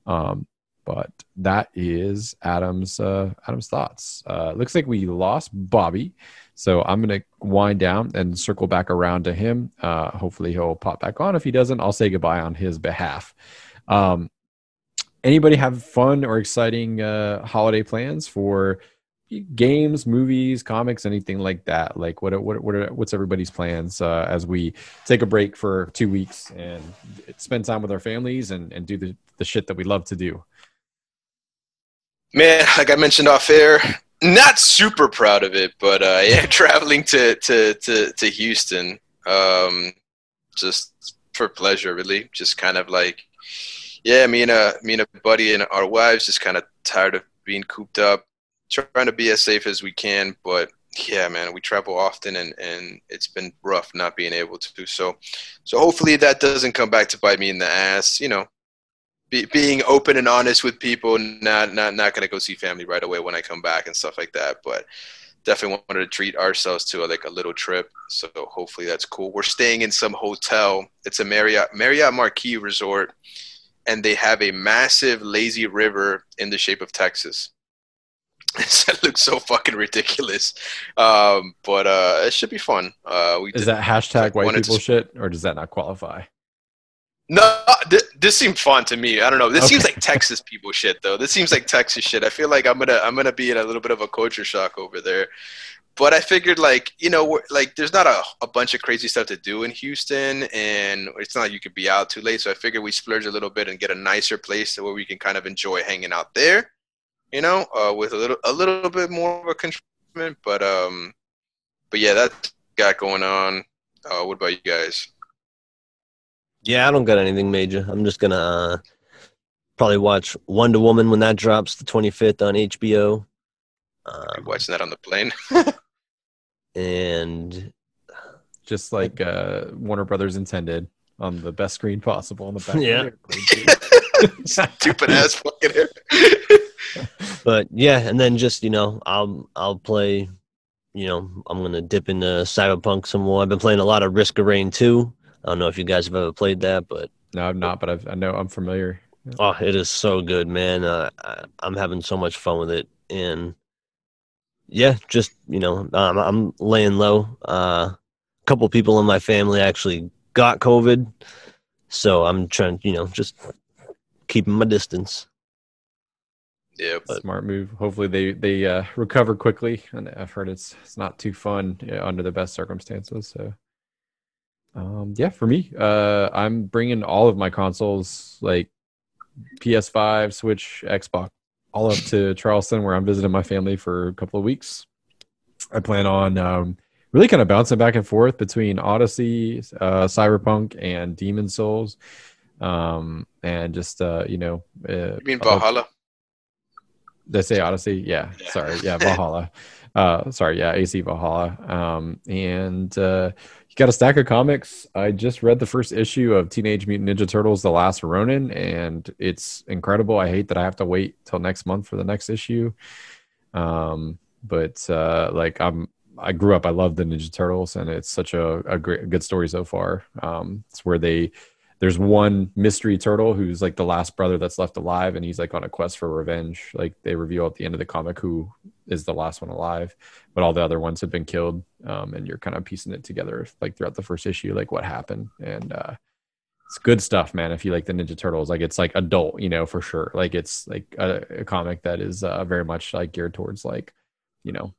Um, but that is Adam's uh, Adam's thoughts. Uh, looks like we lost Bobby, so I'm gonna wind down and circle back around to him. Uh, hopefully he'll pop back on. If he doesn't, I'll say goodbye on his behalf. Um, anybody have fun or exciting uh, holiday plans for games, movies, comics, anything like that? Like what what what are, what's everybody's plans uh, as we take a break for two weeks and spend time with our families and and do the the shit that we love to do. Man, like I mentioned off air, not super proud of it, but uh, yeah, traveling to to to to Houston, um, just for pleasure, really. Just kind of like, yeah, me and a me and a buddy and our wives just kind of tired of being cooped up, trying to be as safe as we can, but yeah, man, we travel often and and it's been rough not being able to. So, so hopefully that doesn't come back to bite me in the ass. You know, be, being open and honest with people not not not gonna go see family right away when i come back and stuff like that but definitely wanted to treat ourselves to a, like a little trip so hopefully that's cool. We're staying in some hotel. It's a marriott marriott marquis resort and they have a massive lazy river in the shape of texas. That looks so fucking ridiculous. Um, but uh, it should be fun. Uh, we Is did- that hashtag white wanted to people shit or does that not qualify? No, th- this seemed fun to me. I don't know. This Okay. seems like Texas people shit, though. This seems like Texas shit. I feel like I'm gonna I'm gonna be in a little bit of a culture shock over there. But I figured, like you know, we're- like there's not a, a bunch of crazy stuff to do in Houston, and it's not like you could be out too late. So I figured we splurge a little bit and get a nicer place where we can kind of enjoy hanging out there. You know, uh, with a little a little bit more of a control. But um, but yeah, that's got going on. Uh, what about you guys? Yeah, I don't got anything major. I'm just gonna uh, probably watch Wonder Woman when that drops the 25th on HBO. Are you Um, watching that on the plane? and Just like uh, Warner Brothers intended on the best screen possible on the back. Yeah. Stupid ass fucking hair. but yeah, and then just you know, I'll I'll play. You know, I'm gonna dip into Cyberpunk some more. I've been playing a lot of Risk of Rain 2. I don't know if you guys have ever played that, but no, I'm not, but I've, I know I'm familiar. oh, it is so good, man. Uh, I, I'm having so much fun with it, and yeah, just you know, um, I'm laying low. Uh, a couple people in my family actually got COVID, so I'm trying, you know, just keeping my distance. Yeah, But- Smart move. Hopefully they they uh, recover quickly. And I've heard it's it's not too fun uh, under the best circumstances. So, um, yeah, for me, uh, I'm bringing all of my consoles like PS5, Switch, Xbox, all up to Charleston where I'm visiting my family for a couple of weeks. I plan on um, really kind of bouncing back and forth between Odyssey, uh, Cyberpunk, and Demon's Souls, um, and just uh, you know, uh, you mean Valhalla? They say Odyssey? Yeah, Yeah. sorry. Yeah, Valhalla. uh, sorry, yeah, AC Valhalla. Um, and uh, got a stack of comics. I just read the first issue of Teenage Mutant Ninja Turtles: The Last Ronin, and it's incredible. I hate that I have to wait till next month for the next issue. Um, but uh, like I'm, I grew up. I love the Ninja Turtles, and it's such a, a great, good story so far. Um, it's where they there's one mystery turtle who's like the last brother that's left alive and he's like on a quest for revenge like they reveal at the end of the comic who is the last one alive but all the other ones have been killed um, and you're kind of piecing it together like throughout the first issue like what happened. And uh it's good stuff man if you like the ninja turtles. Like it's like adult you know for sure. Like it's like a, a comic that is uh, very much like geared towards like you know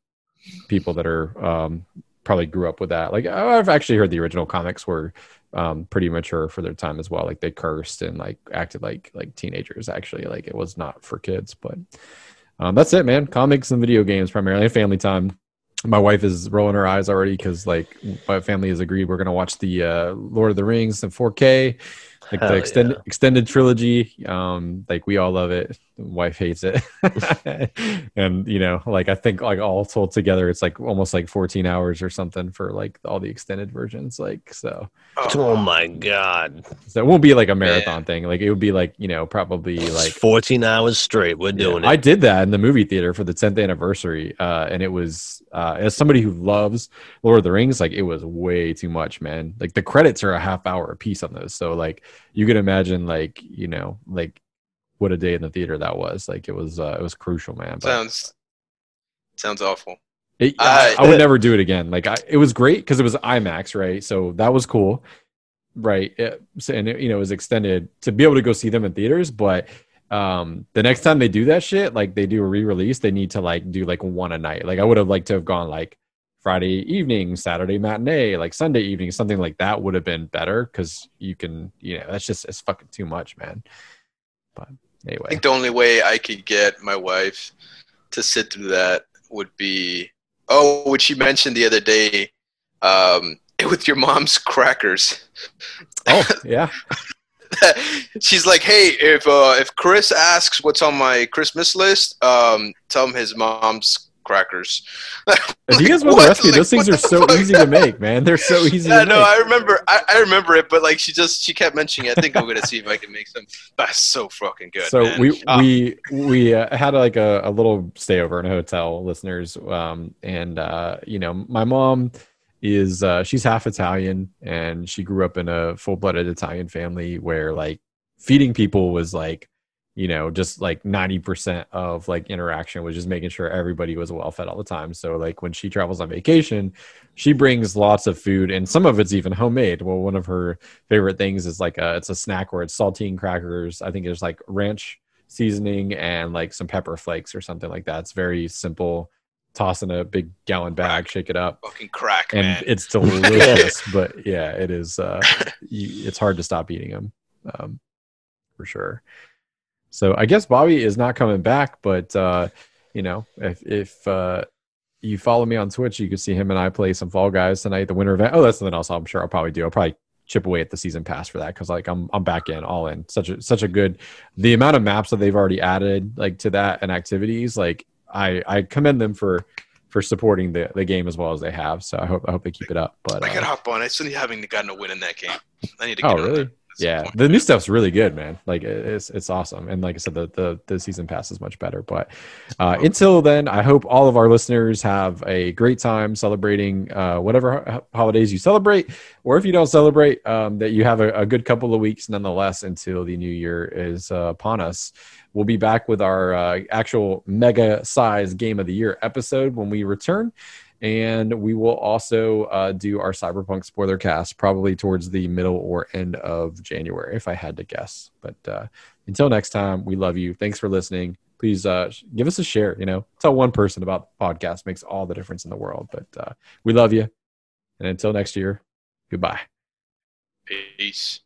people that are um probably grew up with that. Like i've actually heard the original comics were um pretty mature for their time as well. Like they cursed and like acted like like teenagers actually. Like it was not for kids but um that's it man. Comics and video games primarily and family time. My wife is rolling her eyes already because like my family has agreed we're gonna watch the uh lord of the rings in 4k like Hell the extended extended trilogy um like we all love it. Wife hates it. And you know like i think like all told together it's like almost like 14 hours or something for like all the extended versions like so. Oh my god! so it won't be like a marathon thing. Like it would be like you know probably Like like 14 hours straight. We're doing yeah, I did that in the movie theater for the 10th anniversary, uh, and it was uh, as somebody who loves Lord of the Rings, like it was way too much, man. Like the credits are a half hour a piece on those, so like you can imagine, like you know, like what a day in the theater that was. Like it was, uh, it was crucial, man. But Sounds sounds awful. it, I, I- I would never do it again. Like I, it was great because it was IMAX, right? So that was cool, right? It, and it, you know, it was extended to be able to go see them in theaters. But um, the next time they do that shit, like they do a re-release, they need to like do like one a night. Like I would have liked to have gone like Friday evening, Saturday matinee, like Sunday evening, something like that would have been better because you can, you know, that's just it's fucking too much, man. But anyway, I think the only way I could get my wife to sit through that would be oh, which you mentioned the other day, um, with your mom's crackers. oh yeah, She's like, hey, if uh, if Chris asks what's on my Christmas list, um, tell him his mom's crackers. if you guys want the recipe, Like, those things are so fuck? easy to make, man. They're so easy. Yeah, no, make. I remember. I, I remember it, but like she just she kept mentioning it. I think I'm gonna see if I can make some. That's so fucking good. so man. we Ah, we we uh, had like a, a little stayover in a hotel listeners um and uh you know my mom is uh she's half italian and she grew up in a full-blooded italian family where like feeding people was like you know, just like 90% of like interaction was just making sure everybody was well fed all the time. So like when she travels on vacation, she brings lots of food and some of it's even homemade. Well, one of her favorite things is like a, it's a snack where it's saltine crackers. I think there's like ranch seasoning and like some pepper flakes or something like that. It's very simple. Toss in a big gallon bag, Crack. shake it up Fucking crack, and man. it's delicious. but yeah, it is. Uh, you, it's hard to stop eating them, um, for sure. So I guess Bobby is not coming back, but uh, you know, if if uh, you follow me on Twitch, you can see him and I play some Fall Guys tonight. The winter event. Oh, that's something else. I'm sure I'll probably do. I'll probably chip away at the season pass for that because like I'm I'm back in all in. Such a such a good. The amount of maps that they've already added like to that and activities, like I I commend them for for supporting the, the game as well as they have. So I hope I hope they keep it up. But I uh, gotta hop on. I still haven't gotten a win in that game. I need to get oh really? some Yeah, the new stuff's really good, man. Like it's it's awesome, and like I said, the the, the season pass is much better. But uh, until then, I hope all of our listeners have a great time celebrating uh, whatever ho- holidays you celebrate, or if you don't celebrate, um, that you have a, a good couple of weeks nonetheless until the new year is uh, upon us. We'll be back with our uh, actual mega size game of the year episode when we return. And we will also uh, do our Cyberpunk spoiler cast probably towards the middle or end of January, if I had to guess. But uh, until next time, we love you. Thanks for listening. Please uh, give us a share. You know, tell one person about the podcast makes all the difference in the world. But uh, we love you. And until next year, goodbye. Peace.